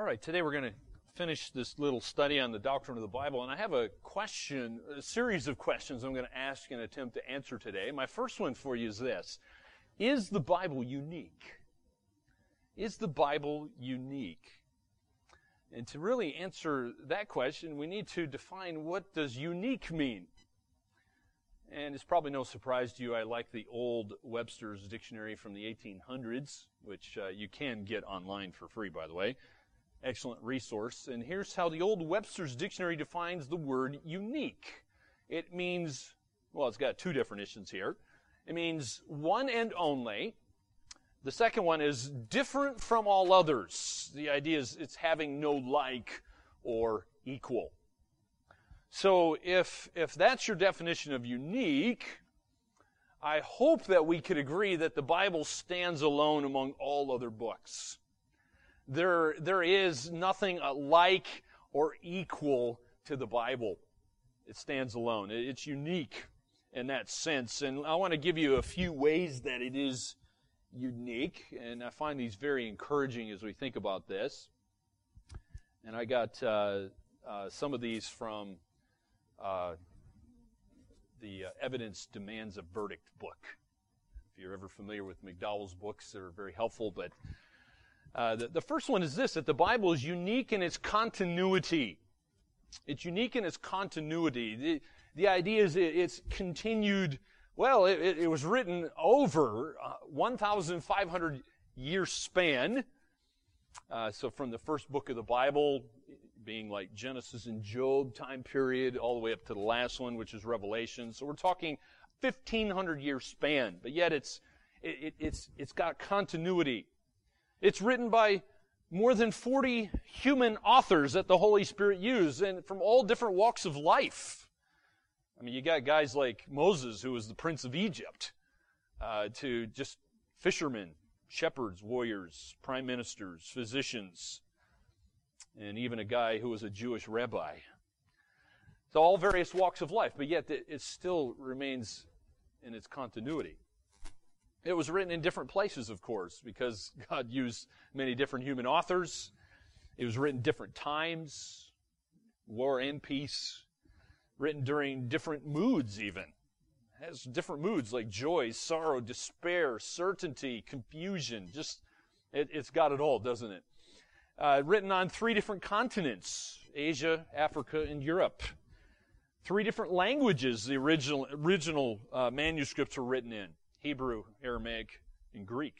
All right, today we're going to finish this little study on the doctrine of the Bible, and I have a question, a series of questions I'm going to ask and attempt to answer today. My first one for you is this Is the Bible unique? Is the Bible unique? And to really answer that question, we need to define what does unique mean. And it's probably no surprise to you, I like the old Webster's dictionary from the 1800s, which uh, you can get online for free, by the way. Excellent resource. And here's how the old Webster's dictionary defines the word unique. It means, well, it's got two definitions here. It means one and only. The second one is different from all others. The idea is it's having no like or equal. So if, if that's your definition of unique, I hope that we could agree that the Bible stands alone among all other books. There, there is nothing like or equal to the Bible. It stands alone. It's unique in that sense. And I want to give you a few ways that it is unique. And I find these very encouraging as we think about this. And I got uh, uh, some of these from uh, the uh, Evidence Demands a Verdict book. If you're ever familiar with McDowell's books, they're very helpful. But uh, the, the first one is this that the Bible is unique in its continuity. It's unique in its continuity. The, the idea is it, it's continued, well, it, it, was written over uh, 1,500 year span. Uh, so from the first book of the Bible, being like Genesis and Job time period, all the way up to the last one, which is Revelation. So we're talking 1500 year span, but yet it's, it, it's, it's got continuity. It's written by more than 40 human authors that the Holy Spirit used and from all different walks of life. I mean, you got guys like Moses, who was the prince of Egypt, uh, to just fishermen, shepherds, warriors, prime ministers, physicians, and even a guy who was a Jewish rabbi. So all various walks of life, but yet it still remains in its continuity. It was written in different places, of course, because God used many different human authors. It was written different times, war and peace, written during different moods even. It has different moods like joy, sorrow, despair, certainty, confusion. Just, it, has got it all, doesn't it? uh, written on three different continents Asia, Africa, and Europe. Three different languages the original, original uh, manuscripts were written in Hebrew, Aramaic, and Greek.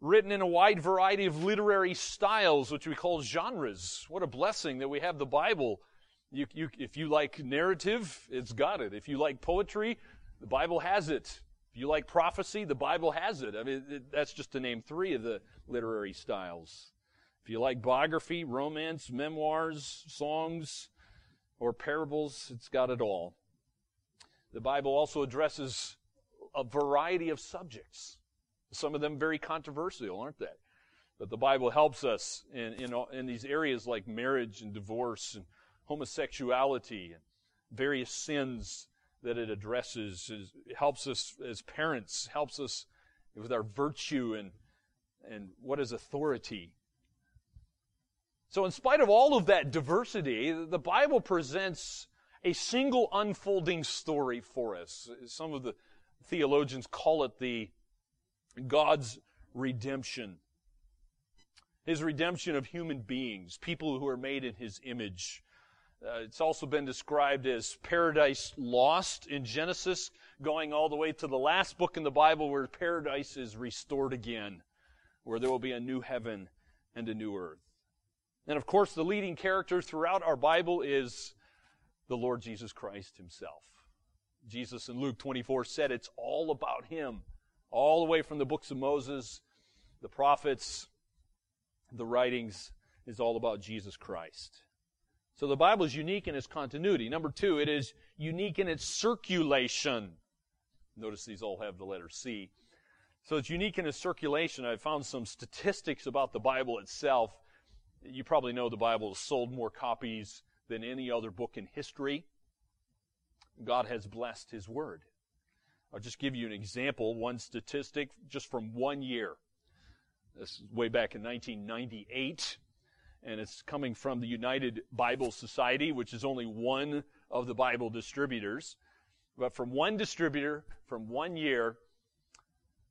Written in a wide variety of literary styles, which we call genres. What a blessing that we have the Bible. You, you, if you like narrative, it's got it. If you like poetry, the Bible has it. If you like prophecy, the Bible has it. I mean, it, that's just to name three of the literary styles. If you like biography, romance, memoirs, songs, or parables, it's got it all. The Bible also addresses a variety of subjects. Some of them very controversial, aren't they? But the Bible helps us in, in, in these areas like marriage and divorce and homosexuality and various sins that it addresses. It helps us as parents, helps us with our virtue and, and what is authority. So, in spite of all of that diversity, the Bible presents a single unfolding story for us. Some of the theologians call it the God's redemption. His redemption of human beings, people who are made in His image. Uh, it's also been described as paradise lost in Genesis, going all the way to the last book in the Bible where paradise is restored again, where there will be a new heaven and a new earth. And of course, the leading character throughout our Bible is the Lord Jesus Christ himself. Jesus in Luke 24 said it's all about him, all the way from the books of Moses, the prophets, the writings is all about Jesus Christ. So the Bible is unique in its continuity. Number two, it is unique in its circulation. Notice these all have the letter C. So it's unique in its circulation. I found some statistics about the Bible itself. You probably know the Bible has sold more copies than any other book in history. God has blessed His Word. I'll just give you an example, one statistic just from one year. This is way back in 1998, and it's coming from the United Bible Society, which is only one of the Bible distributors. But from one distributor, from one year,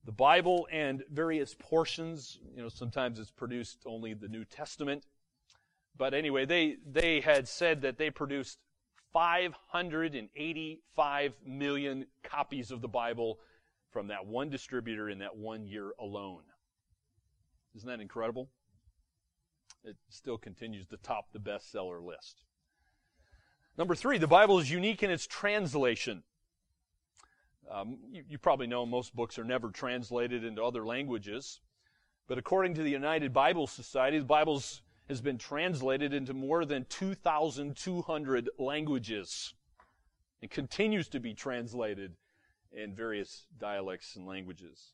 the Bible and various portions, you know, sometimes it's produced only the New Testament. But anyway, they, they had said that they produced 585 million copies of the Bible from that one distributor in that one year alone. Isn't that incredible? It still continues to top the bestseller list. Number three, the Bible is unique in its translation. Um, you, you probably know most books are never translated into other languages. But according to the United Bible Society, the Bible has been translated into more than 2,200 languages and continues to be translated in various dialects and languages.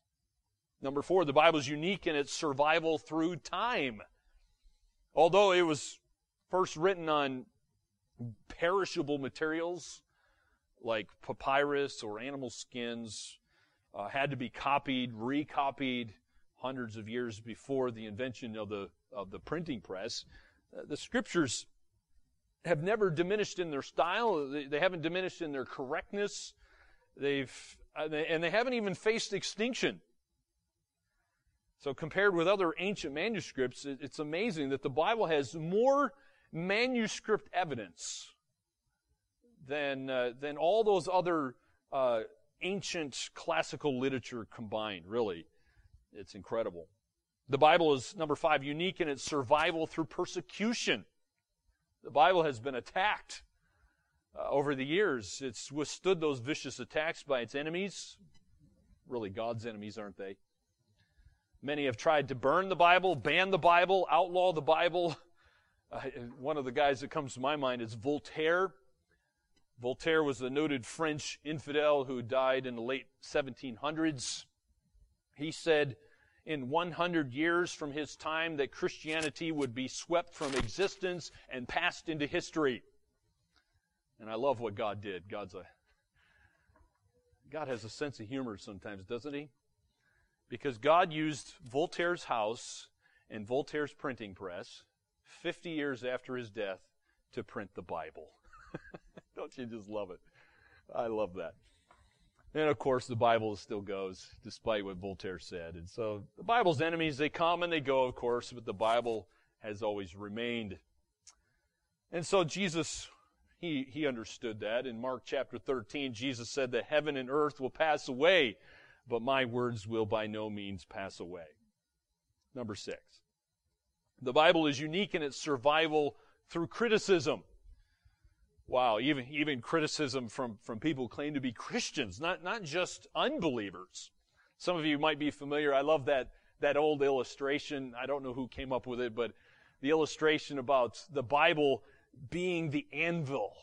Number four, the Bible is unique in its survival through time. Although it was first written on perishable materials like papyrus or animal skins, uh, had to be copied, recopied hundreds of years before the invention of the of the printing press. Uh, the scriptures have never diminished in their style. They, haven't diminished in their correctness. They've uh, and they haven't even faced extinction. So compared with other ancient manuscripts, it, it's amazing that the Bible has more manuscript evidence than uh, than all those other uh, ancient classical literature combined. Really, it's incredible. The Bible is number five, unique in its survival through persecution. The Bible has been attacked uh, over the years. It's withstood those vicious attacks by its enemies. Really, God's enemies, aren't they? Many have tried to burn the Bible, ban the Bible, outlaw the Bible. Uh, one of the guys that comes to my mind is Voltaire. Voltaire was a noted French infidel who died in the late 1700s. He said in 100 years from his time that Christianity would be swept from existence and passed into history. And I love what God did. God's a God has a sense of humor sometimes, doesn't he? Because God used Voltaire's house and Voltaire's printing press 50 years after his death to print the Bible. Don't you just love it? I love that. And of course, the Bible still goes, despite what Voltaire said. And so the Bible's enemies, they come and they go, of course, but the Bible has always remained. And so Jesus, he, he understood that. In Mark chapter 13, Jesus said that heaven and earth will pass away, but my words will by no means pass away. Number six. The Bible is unique in its survival through criticism. Wow, even, even criticism from, from people who claim to be Christians, not, not just unbelievers. Some of you might be familiar. I love that, that old illustration. I don't know who came up with it, but the illustration about the Bible being the anvil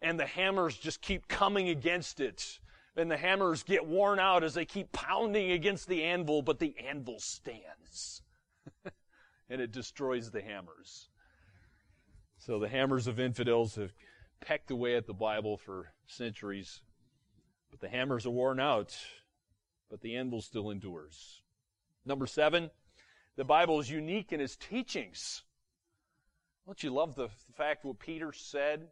and the hammers just keep coming against it. And the hammers get worn out as they keep pounding against the anvil, but the anvil stands. and it destroys the hammers. So the hammers of infidels have pecked away at the Bible for centuries. But the hammers are worn out, but the anvil still endures. Number seven, the Bible is unique in its teachings. Don't you love the fact what Peter said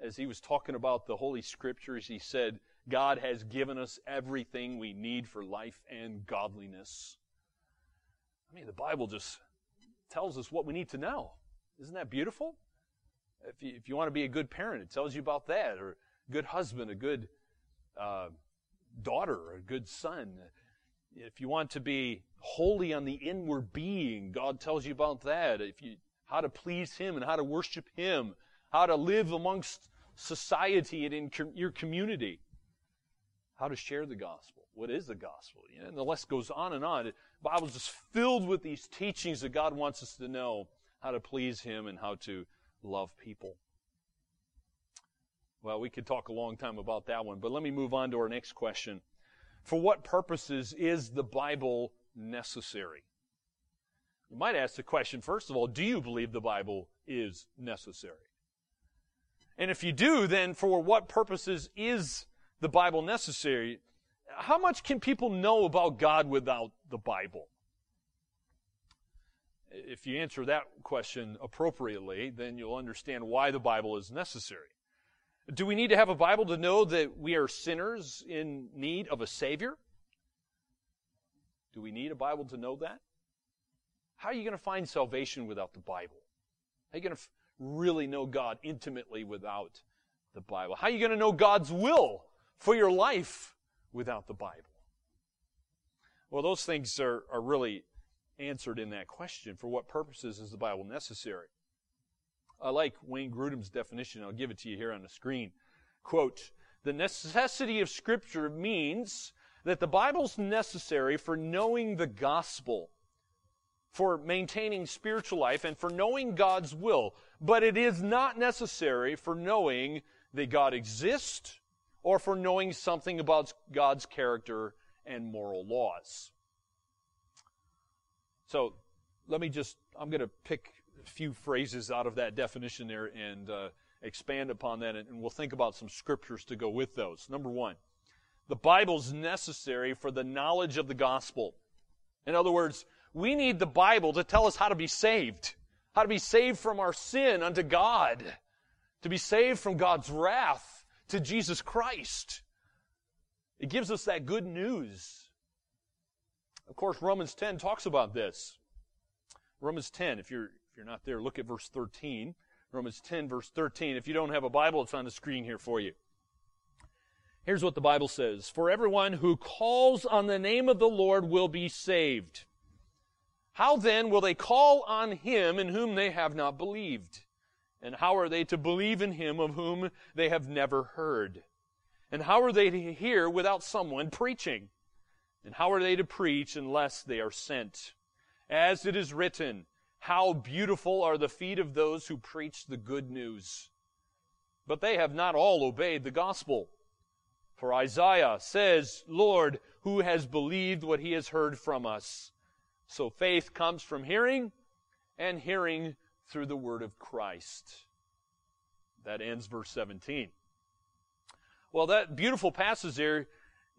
as he was talking about the Holy Scriptures? He said, God has given us everything we need for life and godliness. I mean, the Bible just tells us what we need to know. Isn't that beautiful? If you, if you want to be a good parent, it tells you about that, or a good husband, a good uh, daughter, a good son. If you want to be holy on the inward being, God tells you about that. If you how to please Him and how to worship Him, how to live amongst society and in com- your community, how to share the gospel. What is the gospel? You know, and the list goes on and on. The Bible's just filled with these teachings that God wants us to know how to please Him and how to love people. Well, we could talk a long time about that one, but let me move on to our next question. For what purposes is the Bible necessary? You might ask the question, first of all, do you believe the Bible is necessary? And if you do, then for what purposes is the Bible necessary? How much can people know about God without the Bible? If you answer that question appropriately, then you'll understand why the Bible is necessary. Do we need to have a Bible to know that we are sinners in need of a Savior? Do we need a Bible to know that? How are you going to find salvation without the Bible? How are you going to really know God intimately without the Bible? How are you going to know God's will for your life without the Bible? Well, those things are, are really answered in that question. For what purposes is the Bible necessary? I like Wayne Grudem's definition. I'll give it to you here on the screen. Quote, the necessity of Scripture means that the Bible's necessary for knowing the gospel, for maintaining spiritual life, and for knowing God's will. But it is not necessary for knowing that God exists or for knowing something about God's character and moral laws. So let me just, I'm going to pick a few phrases out of that definition there and uh, expand upon that, and, and we'll think about some scriptures to go with those. Number one, the Bible's necessary for the knowledge of the gospel. In other words, we need the Bible to tell us how to be saved, how to be saved from our sin unto God, to be saved from God's wrath to Jesus Christ. It gives us that good news. Of course, Romans 10 talks about this. Romans 10, if you're, if you're not there, look at verse 13. Romans 10, verse 13. If you don't have a Bible, it's on the screen here for you. Here's what the Bible says For everyone who calls on the name of the Lord will be saved. How then will they call on him in whom they have not believed? And how are they to believe in him of whom they have never heard? And how are they to hear without someone preaching? And how are they to preach unless they are sent? As it is written, how beautiful are the feet of those who preach the good news. But they have not all obeyed the gospel. For Isaiah says, Lord, who has believed what he has heard from us? So faith comes from hearing, and hearing through the word of Christ. That ends verse 17. Well, that beautiful passage there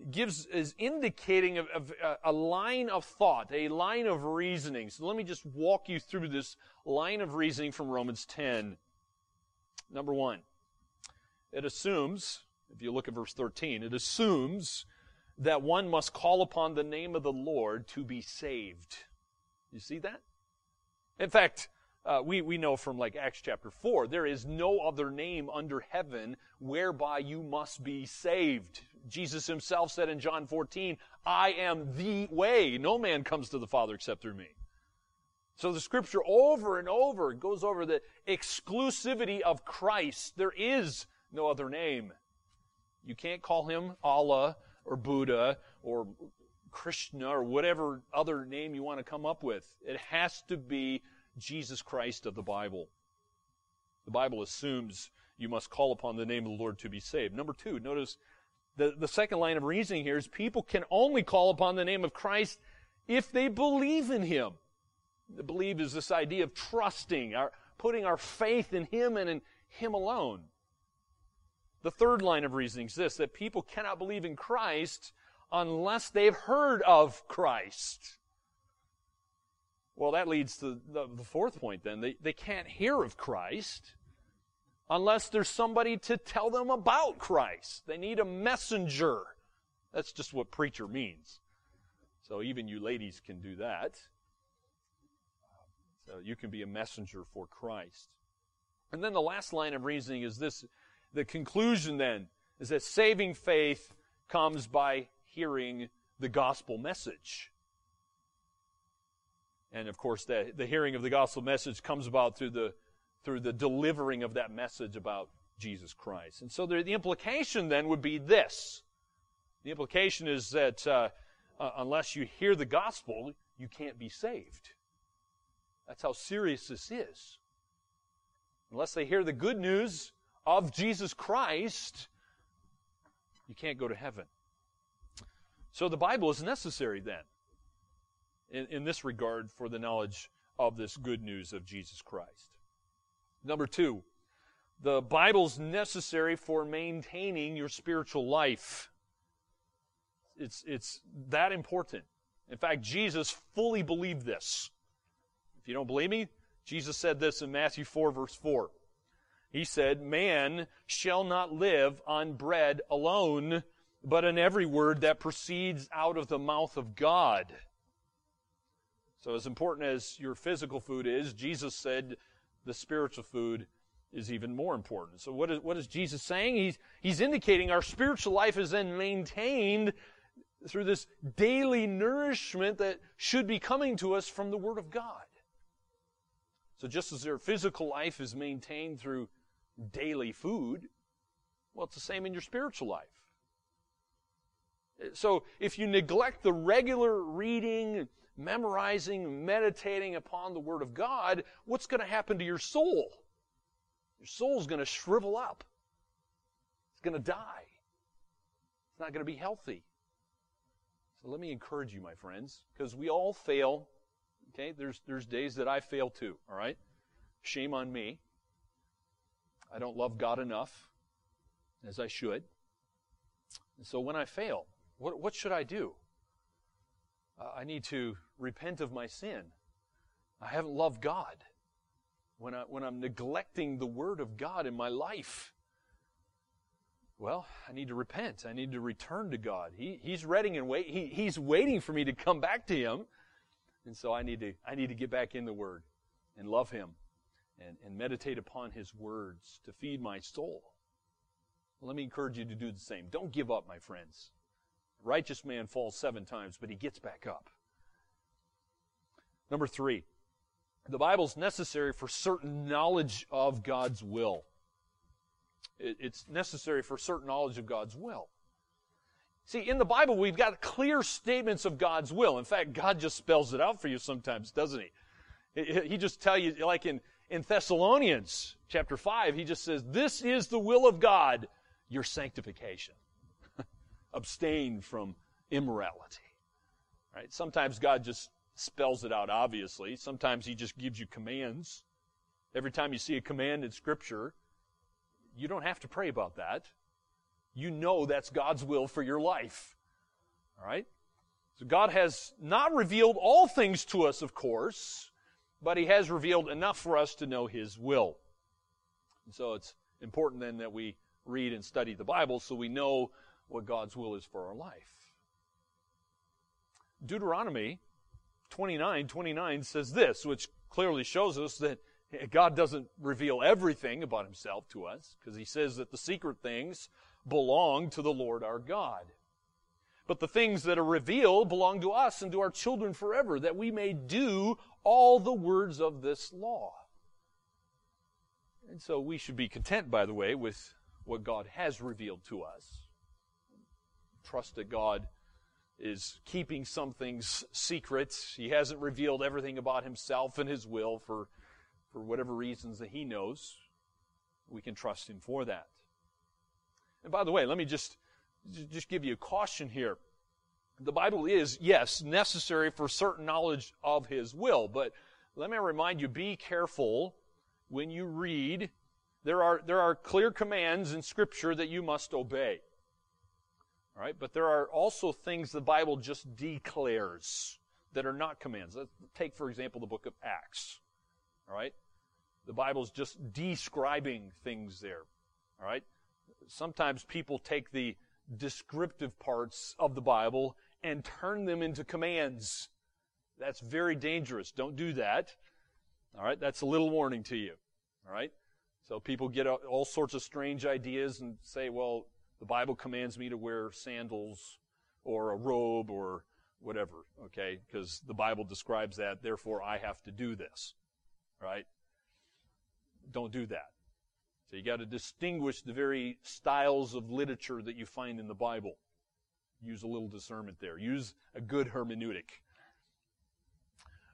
gives is indicating of, of, uh, a line of thought, a line of reasoning. So let me just walk you through this line of reasoning from Romans 10. Number one, it assumes, if you look at verse 13, it assumes that one must call upon the name of the Lord to be saved. You see that? In fact, uh, we, we know from like Acts chapter 4, there is no other name under heaven whereby you must be saved. Jesus himself said in John 14, I am the way. No man comes to the Father except through me. So the scripture over and over goes over the exclusivity of Christ. There is no other name. You can't call him Allah or Buddha or Krishna or whatever other name you want to come up with. It has to be Jesus Christ of the Bible. The Bible assumes you must call upon the name of the Lord to be saved. Number two, notice the, the second line of reasoning here is people can only call upon the name of Christ if they believe in Him. The believe is this idea of trusting, our, putting our faith in Him and in Him alone. The third line of reasoning is this that people cannot believe in Christ unless they've heard of Christ. Well, that leads to the, the fourth point then. They, they can't hear of Christ unless there's somebody to tell them about Christ. They need a messenger. That's just what preacher means. So even you ladies can do that. So you can be a messenger for Christ. And then the last line of reasoning is this the conclusion then is that saving faith comes by hearing the gospel message. And of course, the, hearing of the gospel message comes about through the, through the delivering of that message about Jesus Christ. And so the, the implication then would be this. The implication is that uh, uh, unless you hear the gospel, you can't be saved. That's how serious this is. Unless they hear the good news of Jesus Christ, you can't go to heaven. So the Bible is necessary then in, in this regard for the knowledge of this good news of Jesus Christ. Number two, the Bible's necessary for maintaining your spiritual life. It's, it's that important. In fact, Jesus fully believed this. If you don't believe me, Jesus said this in Matthew 4, verse 4. He said, Man shall not live on bread alone, but on every word that proceeds out of the mouth of God. So, as important as your physical food is, Jesus said the spiritual food is even more important. So, what is, what is Jesus saying? He's, he's indicating our spiritual life is then maintained through this daily nourishment that should be coming to us from the Word of God. So, just as their physical life is maintained through daily food, well, it's the same in your spiritual life. So, if you neglect the regular reading, memorizing, meditating upon the Word of God, what's going to happen to your soul? Your soul's going to shrivel up. It's going to die. It's not going to be healthy. So let me encourage you, my friends, because we all fail. Okay, there's there's days that I fail too. All right, shame on me. I don't love God enough as I should. And so when I fail, what what should I do? Uh, I need to repent of my sin. I haven't loved God. When, I, when I'm neglecting the Word of God in my life, well, I need to repent. I need to return to God. He, he's ready and wait. He, he's waiting for me to come back to Him. And so I need to, I need to get back in the Word and love Him and, and meditate upon His words to feed my soul. Let me encourage you to do the same. Don't give up, my friends righteous man falls seven times, but he gets back up. Number three, the Bible is necessary for certain knowledge of God's will. It's necessary for certain knowledge of God's will. See, in the Bible, we've got clear statements of God's will. In fact, God just spells it out for you sometimes, doesn't He? He just tell you, like in, in Thessalonians chapter 5, he just says, This is the will of God, your sanctification abstain from immorality. Right? Sometimes God just spells it out obviously. Sometimes he just gives you commands. Every time you see a command in scripture, you don't have to pray about that. You know that's God's will for your life. All right? So God has not revealed all things to us, of course, but he has revealed enough for us to know his will. And so it's important then that we read and study the Bible so we know what God's will is for our life. Deuteronomy 29 29 says this, which clearly shows us that God doesn't reveal everything about himself to us, because he says that the secret things belong to the Lord our God. But the things that are revealed belong to us and to our children forever, that we may do all the words of this law. And so we should be content, by the way, with what God has revealed to us trust that God is keeping some things secret. He hasn't revealed everything about himself and his will for, for whatever reasons that he knows. We can trust him for that. And by the way, let me just, just give you a caution here. The Bible is, yes, necessary for certain knowledge of his will, but let me remind you, be careful when you read. There are, there are clear commands in Scripture that you must obey. All right, but there are also things the Bible just declares that are not commands. Let's take, for example, the book of Acts. All right, the Bible's just describing things there. All right, sometimes people take the descriptive parts of the Bible and turn them into commands. That's very dangerous. Don't do that. All right, that's a little warning to you. All right, so people get all sorts of strange ideas and say, well, the Bible commands me to wear sandals or a robe or whatever, okay? Because the Bible describes that, therefore I have to do this, right? Don't do that. So you got to distinguish the very styles of literature that you find in the Bible. Use a little discernment there. Use a good hermeneutic.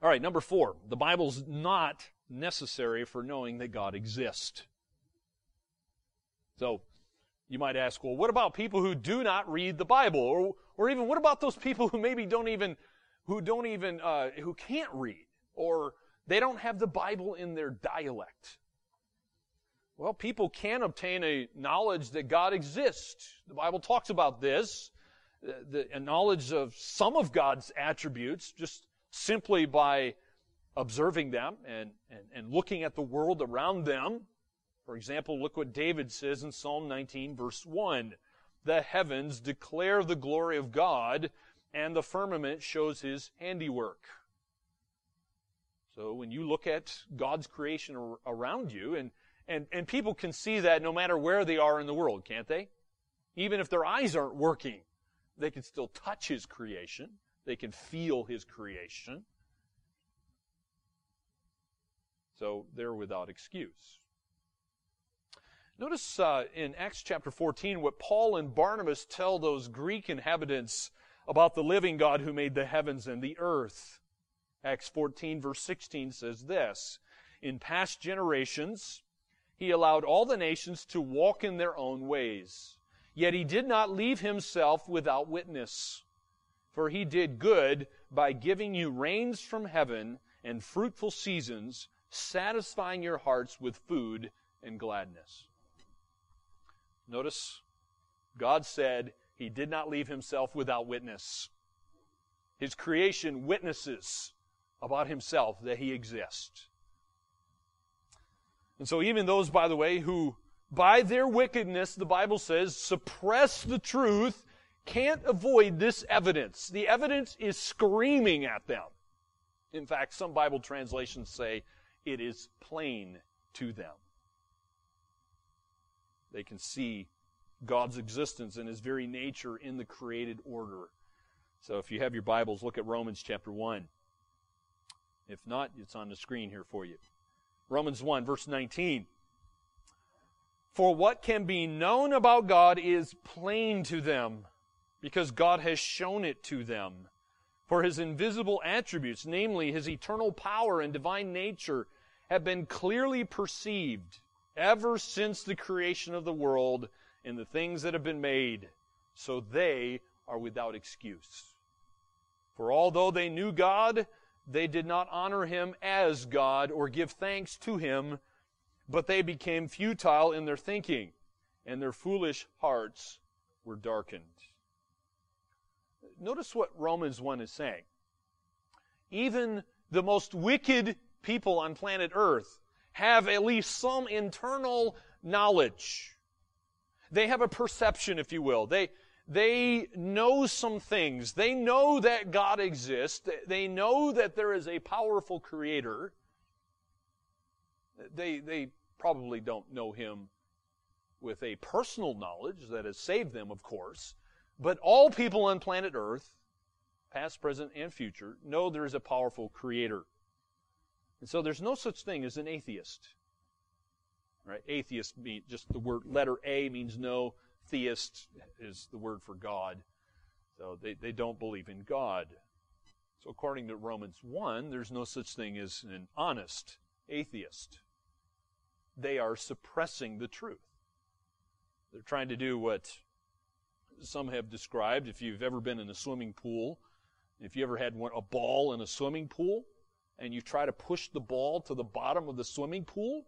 All right, number four. The Bible's not necessary for knowing that God exists. So, you might ask, well, what about people who do not read the Bible? Or, or even what about those people who maybe don't even, who don't even, uh, who can't read? Or they don't have the Bible in their dialect? Well, people can obtain a knowledge that God exists. The Bible talks about this, the, the knowledge of some of God's attributes, just simply by observing them and, and, and looking at the world around them. For example, look what David says in Psalm 19, verse 1. The heavens declare the glory of God, and the firmament shows his handiwork. So when you look at God's creation around you, and, and, and people can see that no matter where they are in the world, can't they? Even if their eyes aren't working, they can still touch his creation. They can feel his creation. So they're without excuse. Notice uh, in Acts chapter 14 what Paul and Barnabas tell those Greek inhabitants about the living God who made the heavens and the earth. Acts 14 verse 16 says this, In past generations, he allowed all the nations to walk in their own ways. Yet he did not leave himself without witness. For he did good by giving you rains from heaven and fruitful seasons, satisfying your hearts with food and gladness. Notice, God said he did not leave himself without witness. His creation witnesses about himself that he exists. And so even those, by the way, who by their wickedness, the Bible says, suppress the truth, can't avoid this evidence. The evidence is screaming at them. In fact, some Bible translations say it is plain to them. They can see God's existence and his very nature in the created order. So if you have your Bibles, look at Romans chapter 1. If not, it's on the screen here for you. Romans 1, verse 19. For what can be known about God is plain to them, because God has shown it to them. For his invisible attributes, namely his eternal power and divine nature, have been clearly perceived ever since the creation of the world and the things that have been made, so they are without excuse. For although they knew God, they did not honor him as God or give thanks to him, but they became futile in their thinking, and their foolish hearts were darkened. Notice what Romans 1 is saying. Even the most wicked people on planet Earth have at least some internal knowledge. They have a perception, if you will. They, they know some things. They know that God exists. They know that there is a powerful creator. They, they probably don't know him with a personal knowledge that has saved them, of course. But all people on planet Earth, past, present, and future, know there is a powerful creator. And so there's no such thing as an atheist. Right? Atheist means just the word letter A means no theist is the word for God. So they, they don't believe in God. So according to Romans 1, there's no such thing as an honest atheist. They are suppressing the truth. They're trying to do what some have described. If you've ever been in a swimming pool, if you ever had one, a ball in a swimming pool, and you try to push the ball to the bottom of the swimming pool,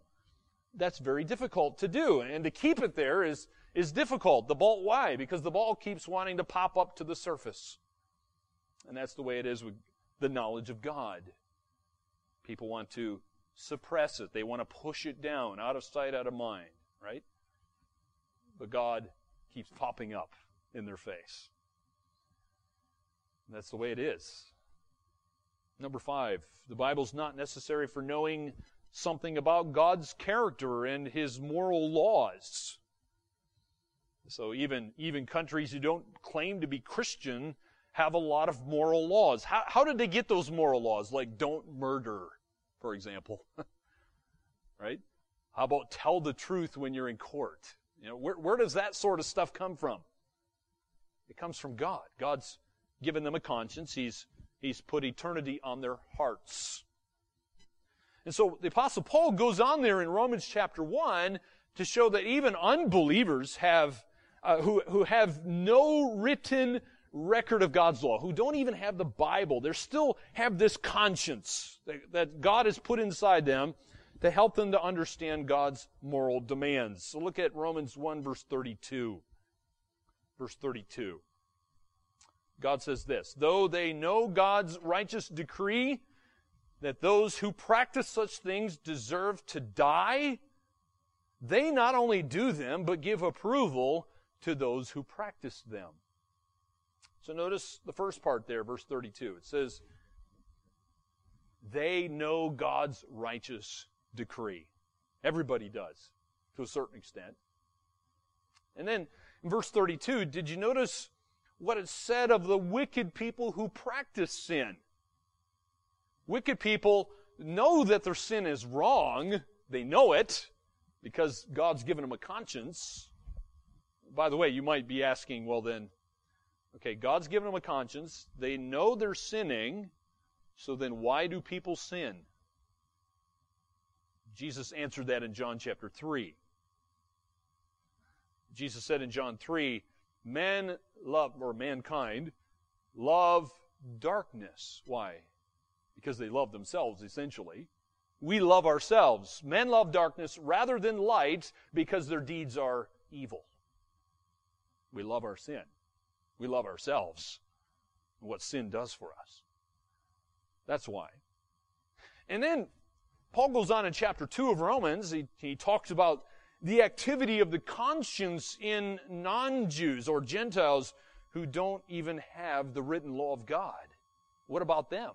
that's very difficult to do. And to keep it there is is difficult. The ball, why? Because the ball keeps wanting to pop up to the surface. And that's the way it is with the knowledge of God. People want to suppress it. They want to push it down, out of sight, out of mind, right? But God keeps popping up in their face. And that's the way it is. Number five, the Bible's not necessary for knowing something about God's character and His moral laws. So even, even countries who don't claim to be Christian have a lot of moral laws. How, how did they get those moral laws? Like don't murder, for example. right? How about tell the truth when you're in court? You know, where, where does that sort of stuff come from? It comes from God. God's given them a conscience. He's, he's put eternity on their hearts. And so the apostle Paul goes on there in Romans chapter 1 to show that even unbelievers have uh, who, who have no written record of God's law, who don't even have the Bible, they still have this conscience that, that God has put inside them to help them to understand God's moral demands. So look at Romans 1 verse 32. Verse 32. God says this, though they know God's righteous decree, that those who practice such things deserve to die, they not only do them, but give approval to those who practice them. So notice the first part there, verse 32. It says, They know God's righteous decree. Everybody does, to a certain extent. And then in verse 32, did you notice what it said of the wicked people who practice sin? Wicked people know that their sin is wrong. They know it because God's given them a conscience. By the way, you might be asking, well then, okay, God's given them a conscience. They know they're sinning. So then why do people sin? Jesus answered that in John chapter 3. Jesus said in John 3, men love, or mankind, love darkness. Why? Because they love themselves, essentially. We love ourselves. Men love darkness rather than light because their deeds are evil. We love our sin. We love ourselves. What sin does for us. That's why. And then Paul goes on in chapter 2 of Romans. He, he talks about the activity of the conscience in non-Jews or Gentiles who don't even have the written law of God. What about them?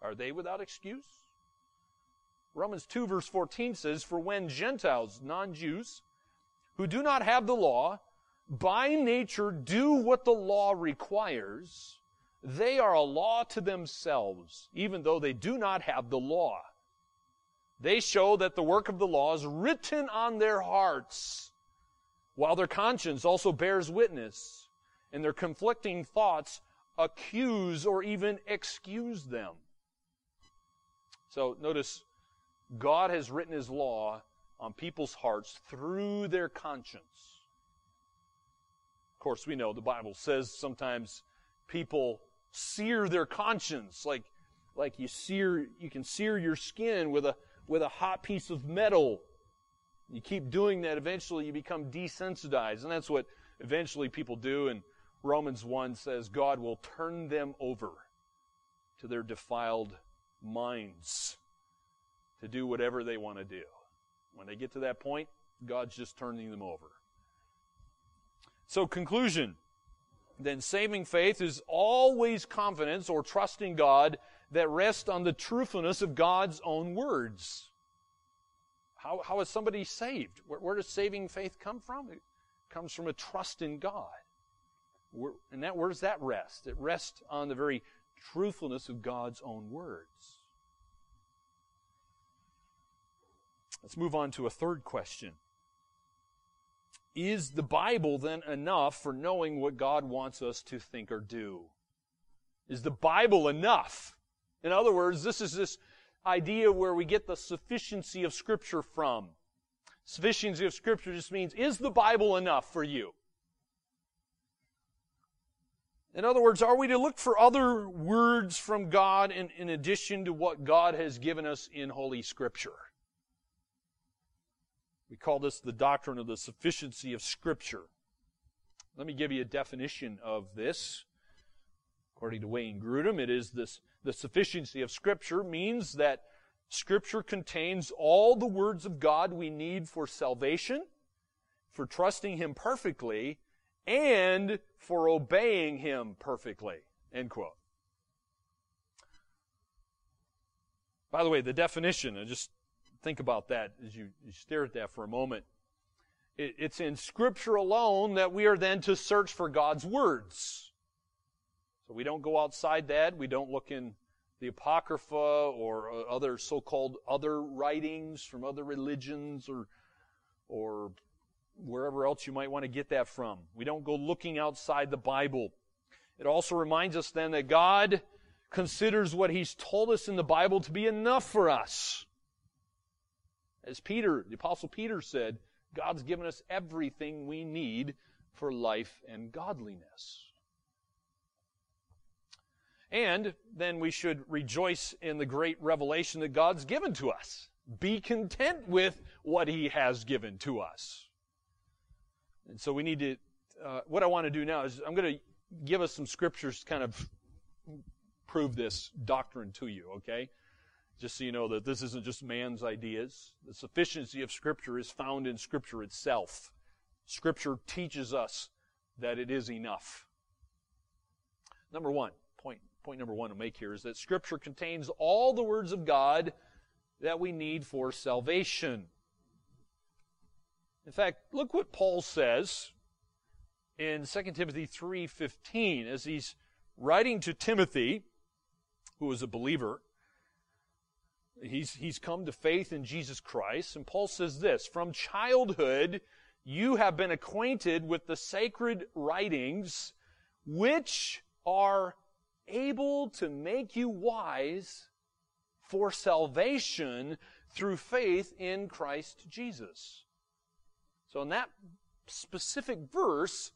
Are they without excuse? Romans 2 verse 14 says, For when Gentiles, non-Jews, who do not have the law, by nature do what the law requires, they are a law to themselves, even though they do not have the law. They show that the work of the law is written on their hearts, while their conscience also bears witness, and their conflicting thoughts accuse or even excuse them. So notice, God has written His law on people's hearts through their conscience. Of course, we know the Bible says sometimes people sear their conscience, like, like you sear, you can sear your skin with a, with a hot piece of metal. You keep doing that, eventually you become desensitized. And that's what eventually people do. And Romans 1 says God will turn them over to their defiled minds to do whatever they want to do. When they get to that point, God's just turning them over. So, conclusion. Then saving faith is always confidence or trusting God that rest on the truthfulness of God's own words. How, how is somebody saved? Where, where does saving faith come from? It comes from a trust in God. Where, and that, where does that rest? It rests on the very truthfulness of God's own words. Let's move on to a third question. Is the Bible then enough for knowing what God wants us to think or do? Is the Bible enough? In other words, this is this idea where we get the sufficiency of Scripture from. Sufficiency of Scripture just means, is the Bible enough for you? In other words, are we to look for other words from God in, in addition to what God has given us in Holy Scripture? We call this the doctrine of the sufficiency of Scripture. Let me give you a definition of this. According to Wayne Grudem, it is this the sufficiency of Scripture means that Scripture contains all the words of God we need for salvation, for trusting Him perfectly, and for obeying Him perfectly. End quote. By the way, the definition, just think about that as you, you stare at that for a moment. It, it's in Scripture alone that we are then to search for God's words. So we don't go outside that. We don't look in the Apocrypha or uh, other so-called other writings from other religions or, or wherever else you might want to get that from. We don't go looking outside the Bible. It also reminds us then that God considers what He's told us in the Bible to be enough for us. As Peter, the Apostle Peter said, God's given us everything we need for life and godliness. And then we should rejoice in the great revelation that God's given to us. Be content with what He has given to us. And so we need to, uh, what I want to do now is I'm going to give us some scriptures to kind of prove this doctrine to you, okay? Just so you know that this isn't just man's ideas. The sufficiency of Scripture is found in Scripture itself. Scripture teaches us that it is enough. Number one, point, number one to make here is that Scripture contains all the words of God that we need for salvation. In fact, look what Paul says in 2 Timothy 3:15 as he's writing to Timothy, who is a believer. He's, he's come to faith in Jesus Christ. And Paul says this From childhood, you have been acquainted with the sacred writings, which are able to make you wise for salvation through faith in Christ Jesus. So, in that specific verse,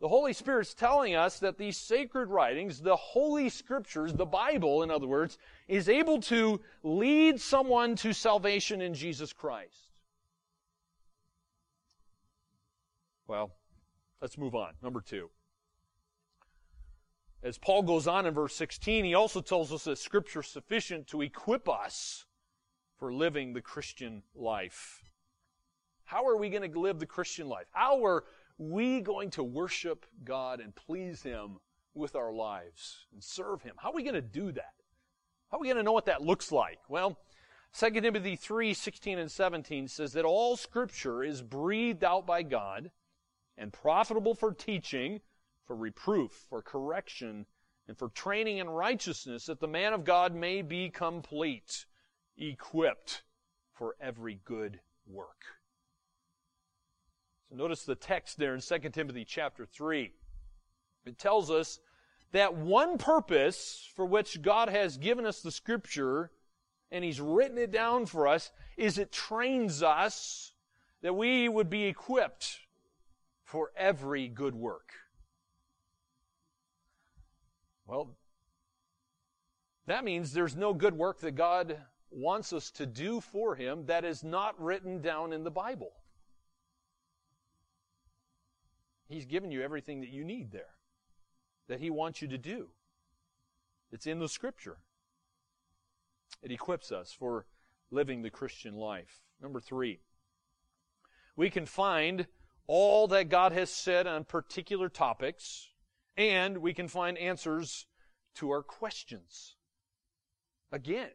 the Holy Spirit's telling us that these sacred writings, the Holy Scriptures, the Bible, in other words, is able to lead someone to salvation in Jesus Christ. Well, let's move on. Number two. As Paul goes on in verse 16, he also tells us that Scripture is sufficient to equip us for living the Christian life. How are we going to live the Christian life? How are we going to worship God and please Him with our lives and serve Him? How are we going to do that? How are we going to know what that looks like? Well, 2 Timothy 3 16 and 17 says that all Scripture is breathed out by God and profitable for teaching, for reproof, for correction, and for training in righteousness, that the man of God may be complete, equipped for every good work. So notice the text there in 2 Timothy chapter 3. It tells us that one purpose for which God has given us the scripture and he's written it down for us is it trains us that we would be equipped for every good work. Well, that means there's no good work that God wants us to do for him that is not written down in the Bible. He's given you everything that you need there, that He wants you to do. It's in the Scripture. It equips us for living the Christian life. Number three, we can find all that God has said on particular topics, and we can find answers to our questions. Again,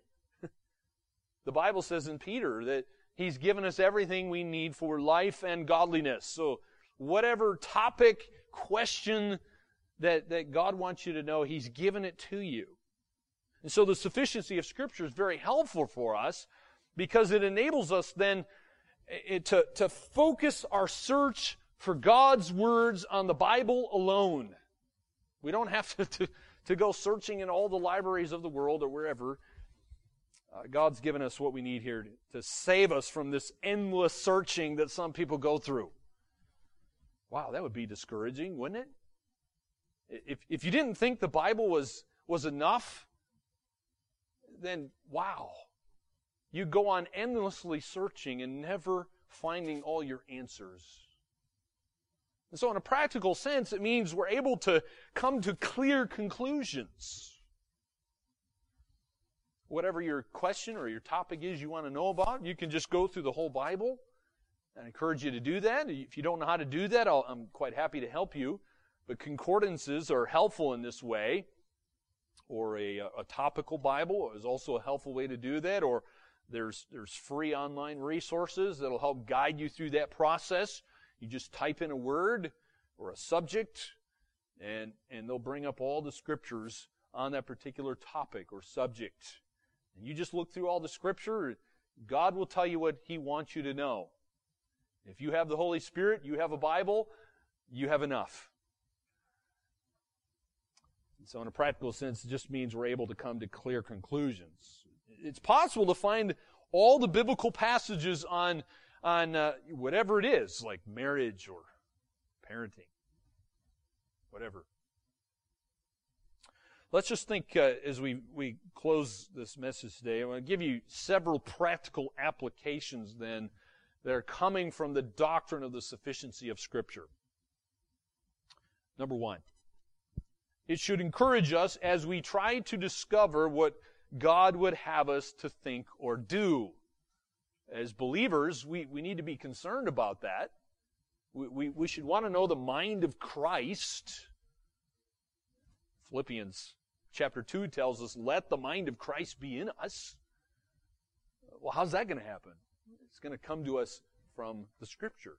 the Bible says in Peter that He's given us everything we need for life and godliness. So whatever topic, question that, that God wants you to know, He's given it to you. And so the sufficiency of Scripture is very helpful for us because it enables us then eh, to, to focus our search for God's words on the Bible alone. We don't have to, to, to go searching in all the libraries of the world or wherever. Uh, God's given us what we need here to, to save us from this endless searching that some people go through. Wow, that would be discouraging, wouldn't it? If, if you didn't think the Bible was, was enough, then wow. You go on endlessly searching and never finding all your answers. And so, in a practical sense, it means we're able to come to clear conclusions. Whatever your question or your topic is you want to know about, you can just go through the whole Bible I encourage you to do that. If you don't know how to do that, i am quite happy to help you. But concordances are helpful in this way. Or a, a topical Bible is also a helpful way to do that. Or there's, there's free online resources that'll help guide you through that process. You just type in a word or a subject, and, and they'll bring up all the scriptures on that particular topic or subject. And you just look through all the scripture, God will tell you what He wants you to know. If you have the Holy Spirit, you have a Bible, you have enough. So, in a practical sense, it just means we're able to come to clear conclusions. It's possible to find all the biblical passages on, on uh, whatever it is, like marriage or parenting, whatever. Let's just think uh, as we, we close this message today, I want to give you several practical applications then that are coming from the doctrine of the sufficiency of Scripture. Number one, it should encourage us as we try to discover what God would have us to think or do. As believers, we, we need to be concerned about that. We, we, we should want to know the mind of Christ. Philippians chapter 2 tells us, let the mind of Christ be in us. Well, how's that going to happen? It's going to come to us from the Scripture.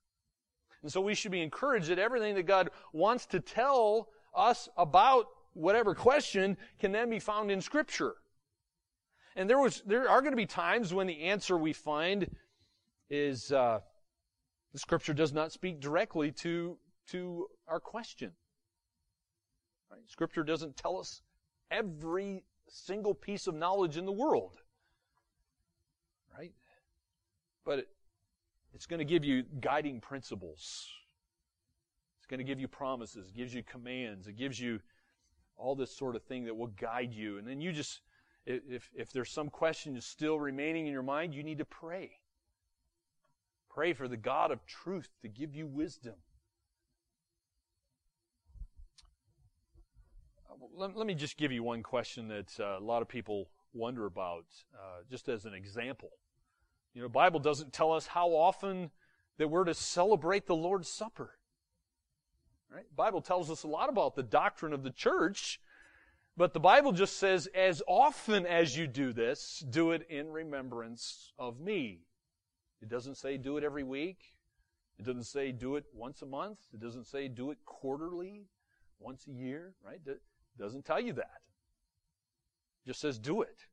And so we should be encouraged that everything that God wants to tell us about whatever question can then be found in Scripture. And there was, there are going to be times when the answer we find is, uh, the Scripture does not speak directly to, to our question. Right? Scripture doesn't tell us every single piece of knowledge in the world. Right? But it, it's going to give you guiding principles. It's going to give you promises, it gives you commands, it gives you all this sort of thing that will guide you. And then you just, if, if there's some question still remaining in your mind, you need to pray. Pray for the God of truth to give you wisdom. Let, let me just give you one question that uh, a lot of people wonder about, uh, just as an example. You know, Bible doesn't tell us how often that we're to celebrate the Lord's Supper. Right? The Bible tells us a lot about the doctrine of the church, but the Bible just says, as often as you do this, do it in remembrance of me. It doesn't say do it every week. It doesn't say do it once a month. It doesn't say do it quarterly, once a year, right? It doesn't tell you that. It just says do it.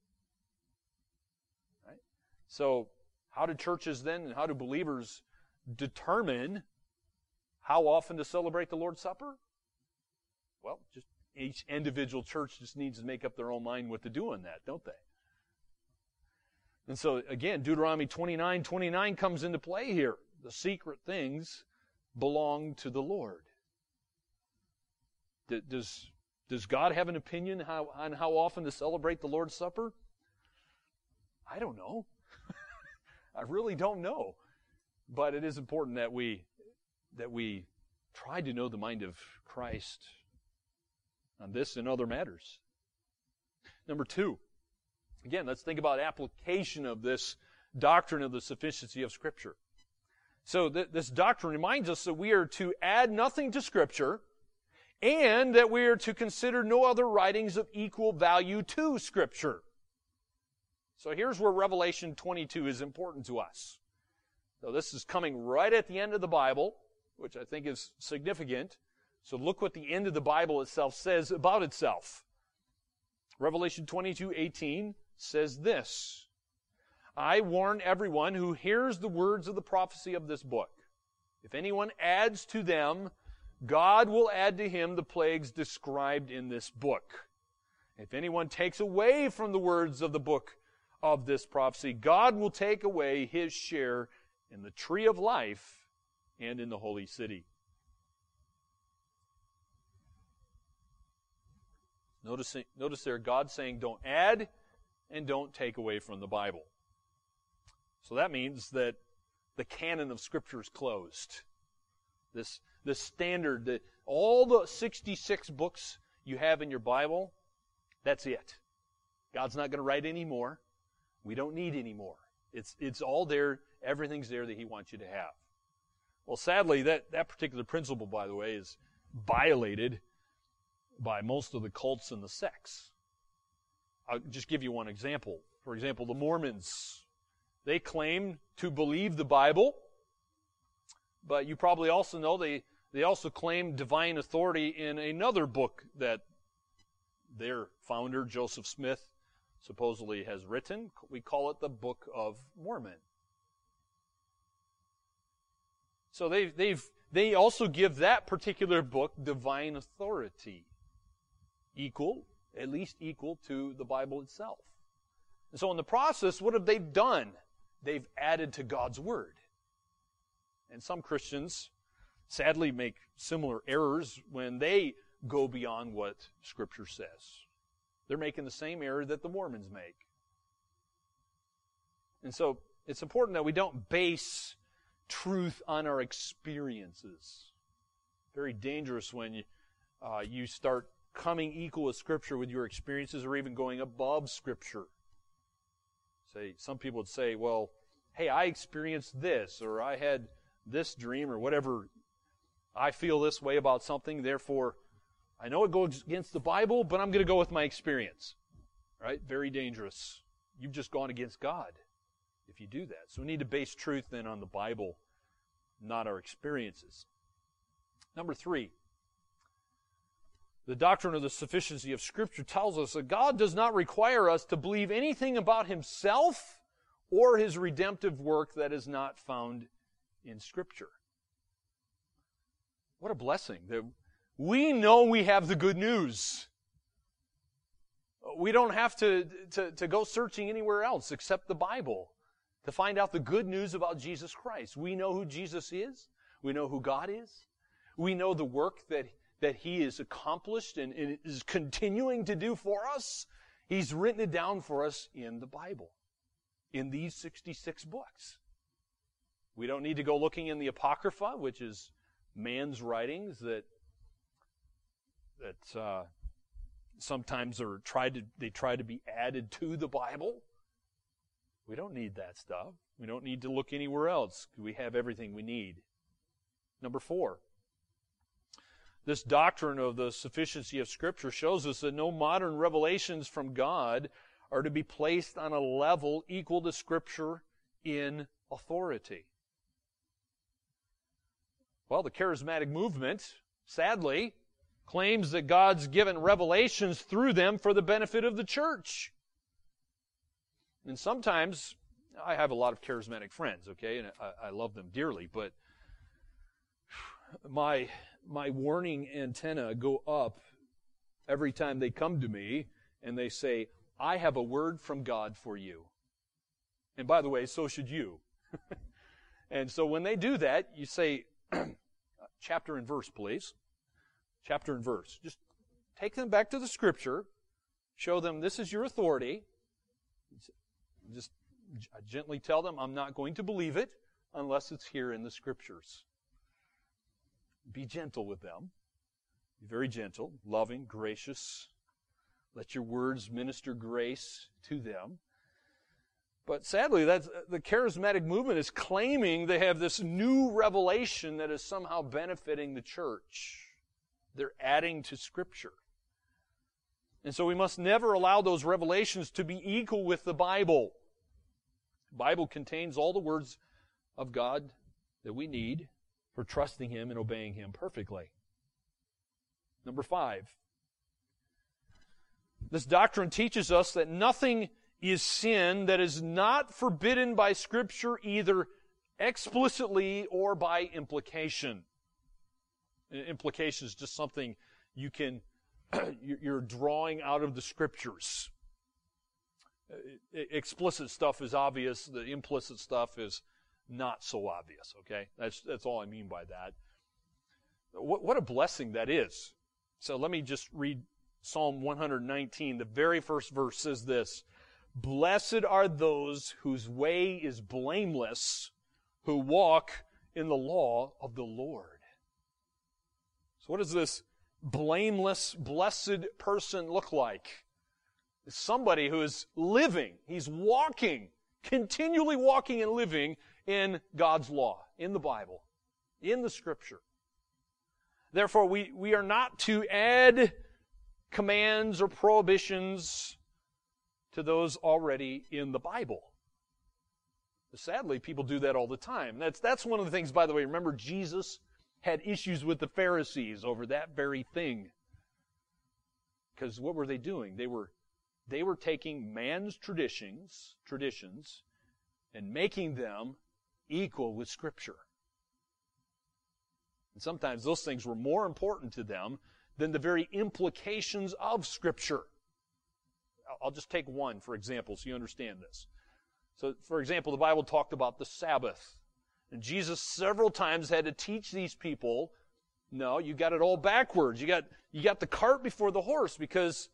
Right? So, how do churches then and how do believers determine how often to celebrate the Lord's Supper? Well, just each individual church just needs to make up their own mind what to do on that, don't they? And so again, Deuteronomy 29, 29 comes into play here. The secret things belong to the Lord. Does, does God have an opinion how, on how often to celebrate the Lord's Supper? I don't know. I really don't know. But it is important that we, that we try to know the mind of Christ on this and other matters. Number two, Again, let's think about application of this doctrine of the sufficiency of Scripture. So th- this doctrine reminds us that we are to add nothing to Scripture and that we are to consider no other writings of equal value to Scripture. So here's where Revelation 22 is important to us. So this is coming right at the end of the Bible, which I think is significant. So look what the end of the Bible itself says about itself. Revelation 22, 18 says this I warn everyone who hears the words of the prophecy of this book. If anyone adds to them, God will add to him the plagues described in this book. If anyone takes away from the words of the book of this prophecy, God will take away his share in the tree of life and in the holy city. Notice, notice there, God saying, don't add and don't take away from the Bible. So that means that the canon of Scripture is closed. This, this standard, that all the 66 books you have in your Bible, that's it. God's not going to write any more. We don't need any more. It's, it's all there. Everything's there that He wants you to have. Well, sadly, that, that particular principle, by the way, is violated by most of the cults and the sects. I'll just give you one example. For example, the Mormons. They claim to believe the Bible, but you probably also know they, they also claim divine authority in another book that their founder, Joseph Smith, supposedly has written. We call it the Book of Mormon. So they've, they've, they also give that particular book divine authority, equal at least equal to the Bible itself. And so in the process, what have they done? They've added to God's Word. And some Christians sadly make similar errors when they go beyond what Scripture says. They're making the same error that the Mormons make. And so it's important that we don't base truth on our experiences. Very dangerous when you, uh, you start becoming equal with Scripture with your experiences or even going above Scripture. Say, some people would say, well, hey, I experienced this, or I had this dream, or whatever. I feel this way about something, therefore, I know it goes against the Bible, but I'm going to go with my experience. Right? Very dangerous. You've just gone against God if you do that. So we need to base truth then on the Bible, not our experiences. Number three, the doctrine of the sufficiency of Scripture tells us that God does not require us to believe anything about Himself or His redemptive work that is not found in Scripture. What a blessing that we know we have the good news. We don't have to, to, to go searching anywhere else except the Bible to find out the good news about Jesus Christ. We know who Jesus is. We know who God is. We know the work that, that He has accomplished and, is continuing to do for us. He's written it down for us in the Bible, in these 66 books. We don't need to go looking in the Apocrypha, which is man's writings that that uh, sometimes are tried to they try to be added to the Bible. We don't need that stuff. We don't need to look anywhere else. We have everything we need. Number four. This doctrine of the sufficiency of Scripture shows us that no modern revelations from God are to be placed on a level equal to Scripture in authority. Well, the charismatic movement, sadly, claims that God's given revelations through them for the benefit of the church. And sometimes, I have a lot of charismatic friends, okay, and I, I love them dearly, but my, my warning antenna go up every time they come to me and they say, I have a word from God for you. And by the way, so should you. and so when they do that, you say, chapter and verse, please. Chapter and verse. Just take them back to the scripture, show them this is your authority, just gently tell them, I'm not going to believe it unless it's here in the scriptures. Be gentle with them. Be very gentle, loving, gracious. Let your words minister grace to them. But sadly, that's, the charismatic movement is claiming they have this new revelation that is somehow benefiting the church. They're adding to Scripture. And so we must never allow those revelations to be equal with the Bible. The Bible contains all the words of God that we need for trusting Him and obeying Him perfectly. Number five. This doctrine teaches us that nothing is sin that is not forbidden by Scripture either explicitly or by implication. Implication is just something you can, you're drawing out of the Scriptures. Explicit stuff is obvious. The implicit stuff is not so obvious. Okay, that's that's all I mean by that. What what a blessing that is. So let me just read Psalm 119. The very first verse says this: "Blessed are those whose way is blameless, who walk in the law of the Lord." So what does this blameless, blessed person look like? somebody who is living, he's walking, continually walking and living in God's law, in the Bible, in the Scripture. Therefore, we, we are not to add commands or prohibitions to those already in the Bible. Sadly, people do that all the time. That's, that's one of the things, by the way, remember Jesus had issues with the Pharisees over that very thing. Because what were they doing? They were they were taking man's traditions, traditions, and making them equal with Scripture. And sometimes those things were more important to them than the very implications of Scripture. I'll just take one, for example, so you understand this. So, for example, the Bible talked about the Sabbath. And Jesus several times had to teach these people, no, you got it all backwards. You got, you got the cart before the horse because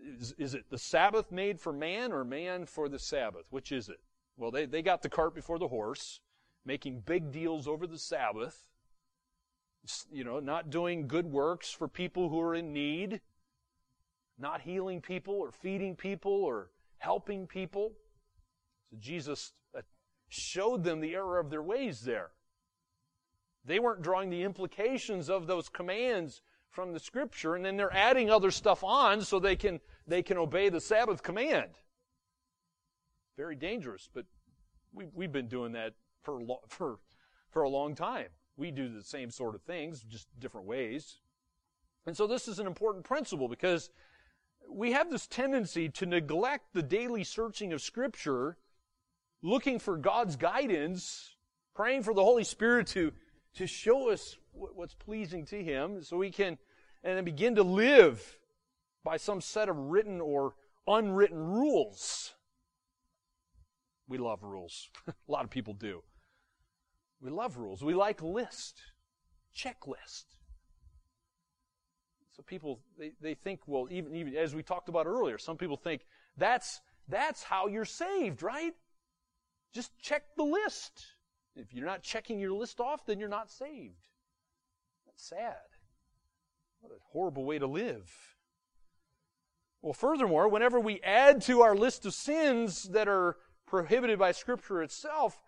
is, is it the Sabbath made for man or man for the Sabbath? Which is it? Well, they, they got the cart before the horse, making big deals over the Sabbath. You know, not doing good works for people who are in need, not healing people or feeding people or helping people. So Jesus uh, showed them the error of their ways there. They weren't drawing the implications of those commands from the scripture and then they're adding other stuff on so they can they can obey the Sabbath command. Very dangerous, but we we've been doing that for for for a long time. We do the same sort of things, just different ways. And so this is an important principle because we have this tendency to neglect the daily searching of Scripture, looking for God's guidance, praying for the Holy Spirit to, to show us what's pleasing to Him so we can and then begin to live by some set of written or unwritten rules. We love rules. a lot of people do. We love rules. We like list, checklist. So people, they, they think, well, even, even as we talked about earlier, some people think that's, that's how you're saved, right? Just check the list. If you're not checking your list off, then you're not saved. That's sad. What a horrible way to live. Well, furthermore, whenever we add to our list of sins that are prohibited by Scripture itself,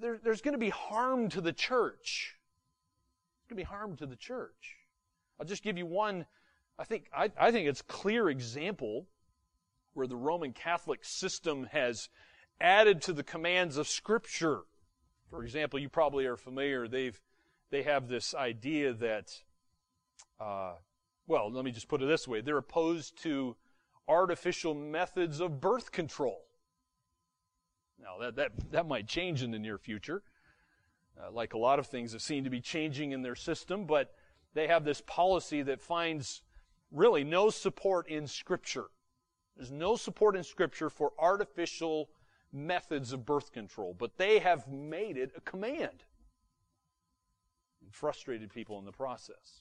there, there's going to be harm to the church. There's going to be harm to the church. I'll just give you one, I think, I, I think it's clear example where the Roman Catholic system has added to the commands of Scripture. For example, you probably are familiar, they've, they have this idea that, uh, well, let me just put it this way. They're opposed to artificial methods of birth control. Now, that, that, that might change in the near future, uh, like a lot of things that seem to be changing in their system, but they have this policy that finds really no support in Scripture. There's no support in Scripture for artificial methods of birth control, but they have made it a command and frustrated people in the process.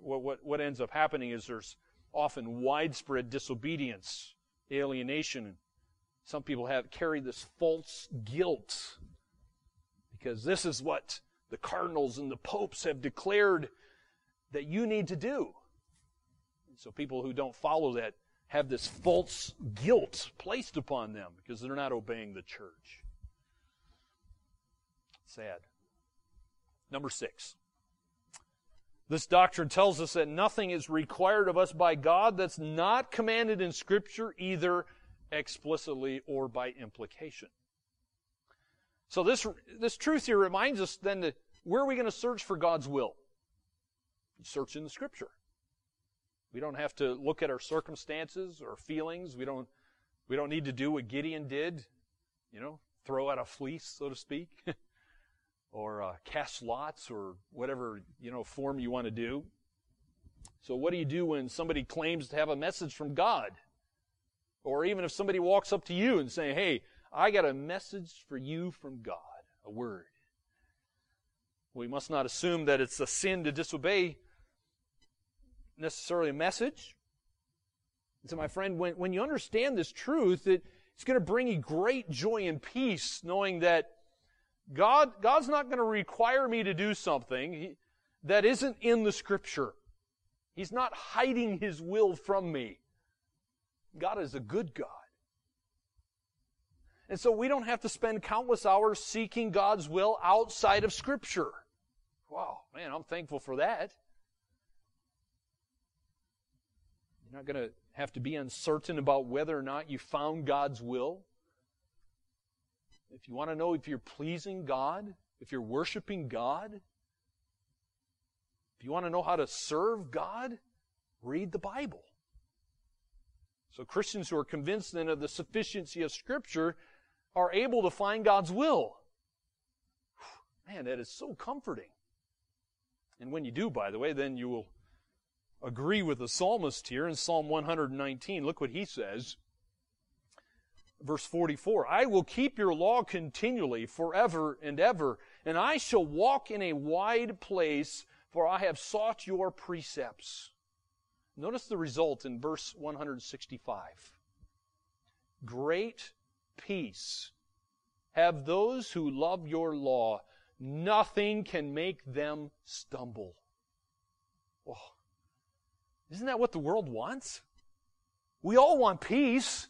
What, what, what ends up happening is there's often widespread disobedience, alienation, some people have carried this false guilt because this is what the cardinals and the popes have declared that you need to do. So people who don't follow that have this false guilt placed upon them because they're not obeying the church. Sad. Number six. This doctrine tells us that nothing is required of us by God that's not commanded in Scripture, either explicitly or by implication. So this, this truth here reminds us then that where are we going to search for God's will? Search in the scripture. We don't have to look at our circumstances or feelings. We don't, we don't need to do what Gideon did, you know, throw out a fleece, so to speak, or uh, cast lots or whatever, you know, form you want to do. So what do you do when somebody claims to have a message from God? Or even if somebody walks up to you and say, hey, I got a message for you from God, a word. We must not assume that it's a sin to disobey necessarily a message. And so, my friend, when, when you understand this truth, it, it's going to bring you great joy and peace knowing that God, God's not going to require me to do something that isn't in the Scripture. He's not hiding His will from me. God is a good God. And so we don't have to spend countless hours seeking God's will outside of Scripture. Wow, man, I'm thankful for that. You're not going to have to be uncertain about whether or not you found God's will. If you want to know if you're pleasing God, if you're worshiping God, if you want to know how to serve God, read the Bible. So Christians who are convinced then of the sufficiency of Scripture are able to find God's will. Man, that is so comforting. And when you do, by the way, then you will agree with the psalmist here in Psalm 119. Look what he says. Verse 44 I will keep your law continually forever and ever, and I shall walk in a wide place, for I have sought your precepts. Notice the result in verse 165. Great peace have those who love your law, nothing can make them stumble. Oh, isn't that what the world wants? We all want peace.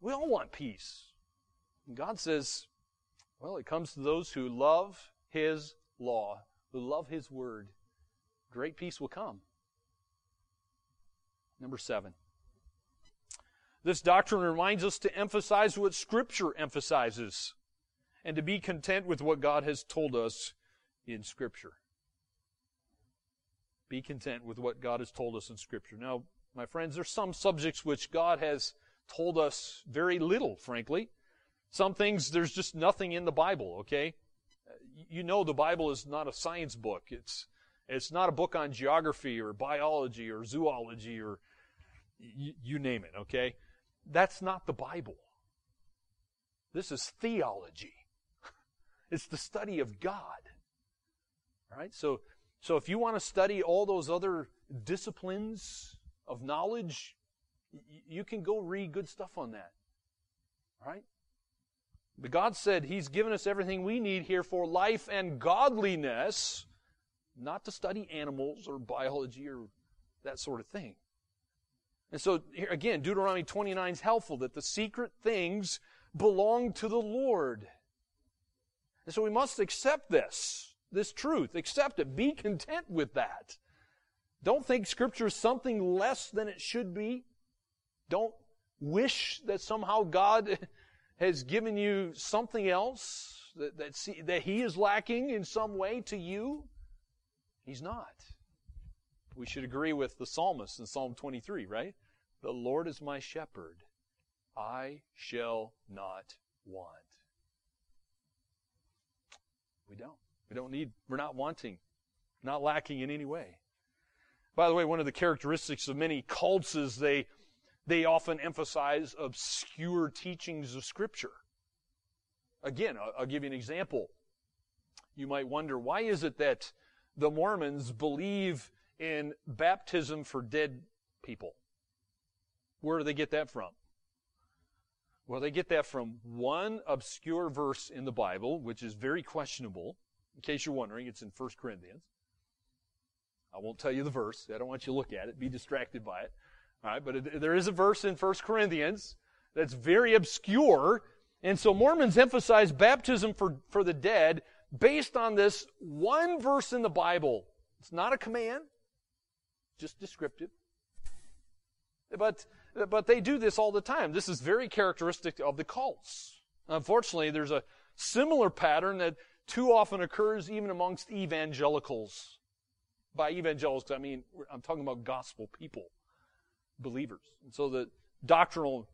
We all want peace. And God says, well, it comes to those who love His law, who love His word. Great peace will come. Number seven. This doctrine reminds us to emphasize what Scripture emphasizes and to be content with what God has told us in Scripture. Be content with what God has told us in Scripture. Now, my friends, there's some subjects which God has told us very little, frankly. Some things, there's just nothing in the Bible, okay? You know the Bible is not a science book. It's, it's not a book on geography or biology or zoology or you name it, okay? That's not the Bible. This is theology. It's the study of God. All right? So, so if you want to study all those other disciplines of knowledge, you can go read good stuff on that. All right? But God said He's given us everything we need here for life and godliness, not to study animals or biology or that sort of thing. And so, here again, Deuteronomy 29 is helpful that the secret things belong to the Lord. And so we must accept this, this truth. Accept it. Be content with that. Don't think Scripture is something less than it should be. Don't wish that somehow God has given you something else that, that, see, that He is lacking in some way to you. He's not. We should agree with the psalmist in Psalm 23, right? The Lord is my shepherd. I shall not want. We don't. We don't need, we're not wanting, not lacking in any way. By the way, one of the characteristics of many cults is they they often emphasize obscure teachings of Scripture. Again, I'll, give you an example. You might wonder, why is it that the Mormons believe in baptism for dead people? Where do they get that from? Well, they get that from one obscure verse in the Bible, which is very questionable. In case you're wondering, it's in 1 Corinthians. I won't tell you the verse. I don't want you to look at it, be distracted by it. All right, but it, there is a verse in 1 Corinthians that's very obscure. And so Mormons emphasize baptism for, for the dead based on this one verse in the Bible. It's not a command, just descriptive. But, but they do this all the time. This is very characteristic of the cults. Unfortunately, there's a similar pattern that too often occurs even amongst evangelicals. By evangelicals, I mean, I'm talking about gospel people believers. And so the doctrinal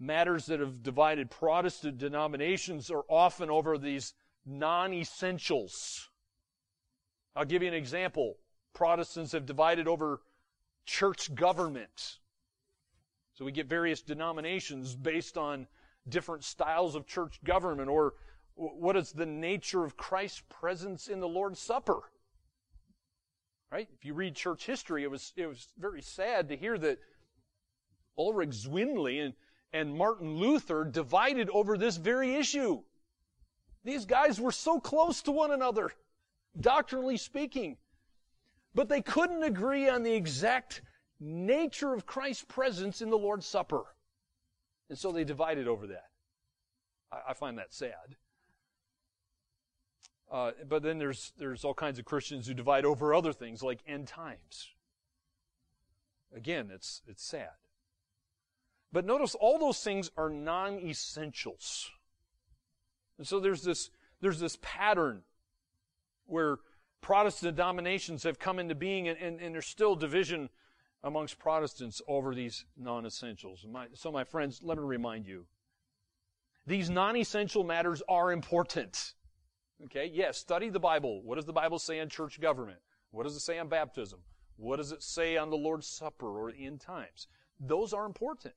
matters that have divided Protestant denominations are often over these non essentials. I'll give you an example. Protestants have divided over church government. So we get various denominations based on different styles of church government or what is the nature of Christ's presence in the Lord's Supper. Right? If you read church history, it was, it was very sad to hear that Ulrich Zwingli and, and Martin Luther divided over this very issue. These guys were so close to one another, doctrinally speaking. But they couldn't agree on the exact nature of Christ's presence in the Lord's Supper. And so they divided over that. I, I find that sad. Uh, but then there's there's all kinds of Christians who divide over other things like end times. Again, it's it's sad. But notice all those things are non-essentials. And so there's this, there's this pattern where Protestant dominations have come into being and, and, and there's still division amongst Protestants over these non-essentials. So my friends, let me remind you. These non-essential matters are important. Okay? Yes, study the Bible. What does the Bible say on church government? What does it say on baptism? What does it say on the Lord's Supper or end times? Those are important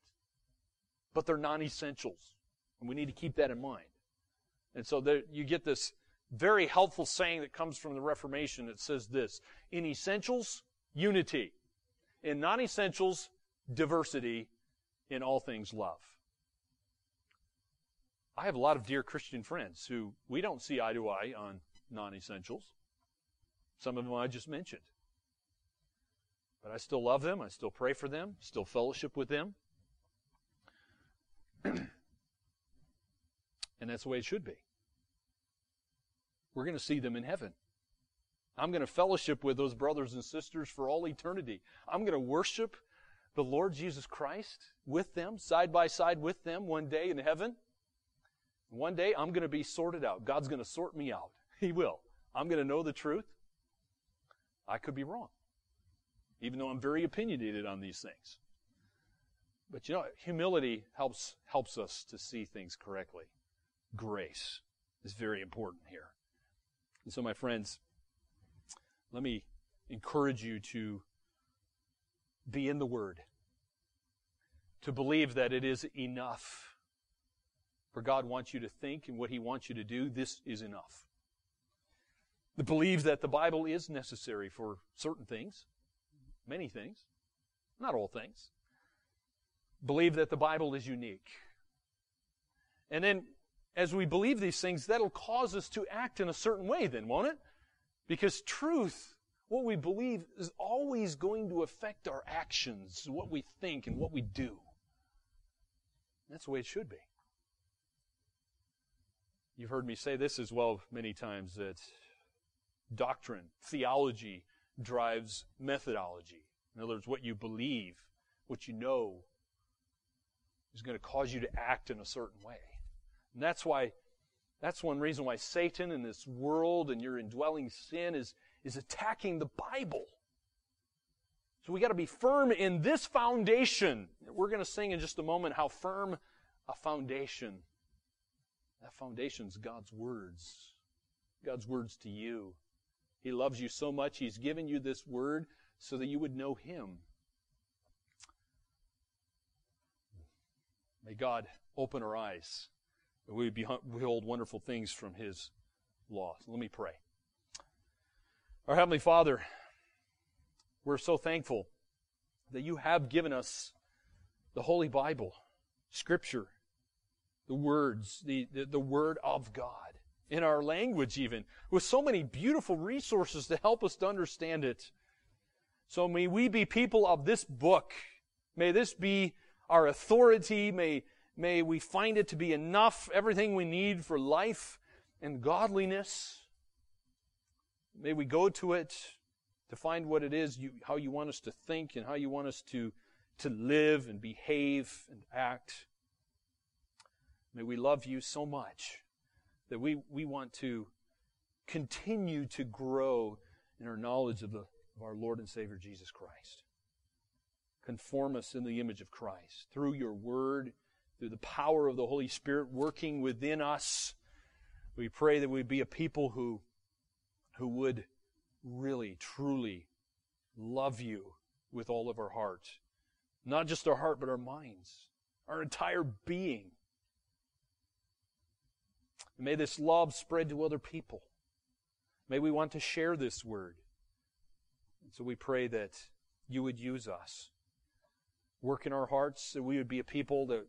but they're non-essentials. And we need to keep that in mind. And so there, you get this very helpful saying that comes from the Reformation. that says this, in essentials, unity. In non-essentials, diversity. In all things, love. I have a lot of dear Christian friends who we don't see eye to eye on non essentials. Some of them I just mentioned. But I still love them. I still pray for them, still fellowship with them. and that's the way it should be. We're going to see them in heaven. I'm going to fellowship with those brothers and sisters for all eternity. I'm going to worship the Lord Jesus Christ with them, side by side with them one day in heaven. One day I'm going to be sorted out. God's going to sort me out. He will. I'm going to know the truth. I could be wrong, even though I'm very opinionated on these things. But you know, humility helps, helps us to see things correctly. Grace is very important here. And so, my friends, let me encourage you to be in the Word, to believe that it is enough. For God wants you to think and what He wants you to do, this is enough. To believe that the Bible is necessary for certain things, many things, not all things. Believe that the Bible is unique. And then as we believe these things, that'll cause us to act in a certain way, then, won't it? Because truth, what we believe, is always going to affect our actions, what we think, and what we do. That's the way it should be. You've heard me say this as well many times that doctrine, theology, drives methodology. In other words, what you believe, what you know, is going to cause you to act in a certain way. And that's why, that's one reason why Satan and this world and your indwelling sin is, is attacking the Bible. So we got to be firm in this foundation. We're going to sing in just a moment how firm a foundation. That foundation's God's words. God's words to you. He loves you so much, He's given you this word so that you would know Him. May God open our eyes we behold wonderful things from His law. let me pray. Our Heavenly Father, we're so thankful that you have given us the Holy Bible, Scripture, the words, the, the, the Word of God, in our language even, with so many beautiful resources to help us to understand it. So may we be people of this book. May this be our authority. May May we find it to be enough, everything we need for life and godliness. May we go to it to find what it is, you, how you want us to think and how you want us to, to live and behave and act. May we love you so much that we, we want to continue to grow in our knowledge of, the, of our Lord and Savior Jesus Christ. Conform us in the image of Christ through your word through the power of the Holy Spirit working within us. We pray that we be a people who, who would really, truly love you with all of our heart. Not just our heart, but our minds, our entire being. may this love spread to other people. May we want to share this word. And so we pray that you would use us. Work in our hearts so we would be a people that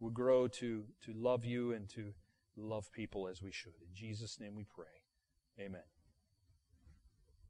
would grow to, to love you and to love people as we should. In Jesus' name we pray. Amen.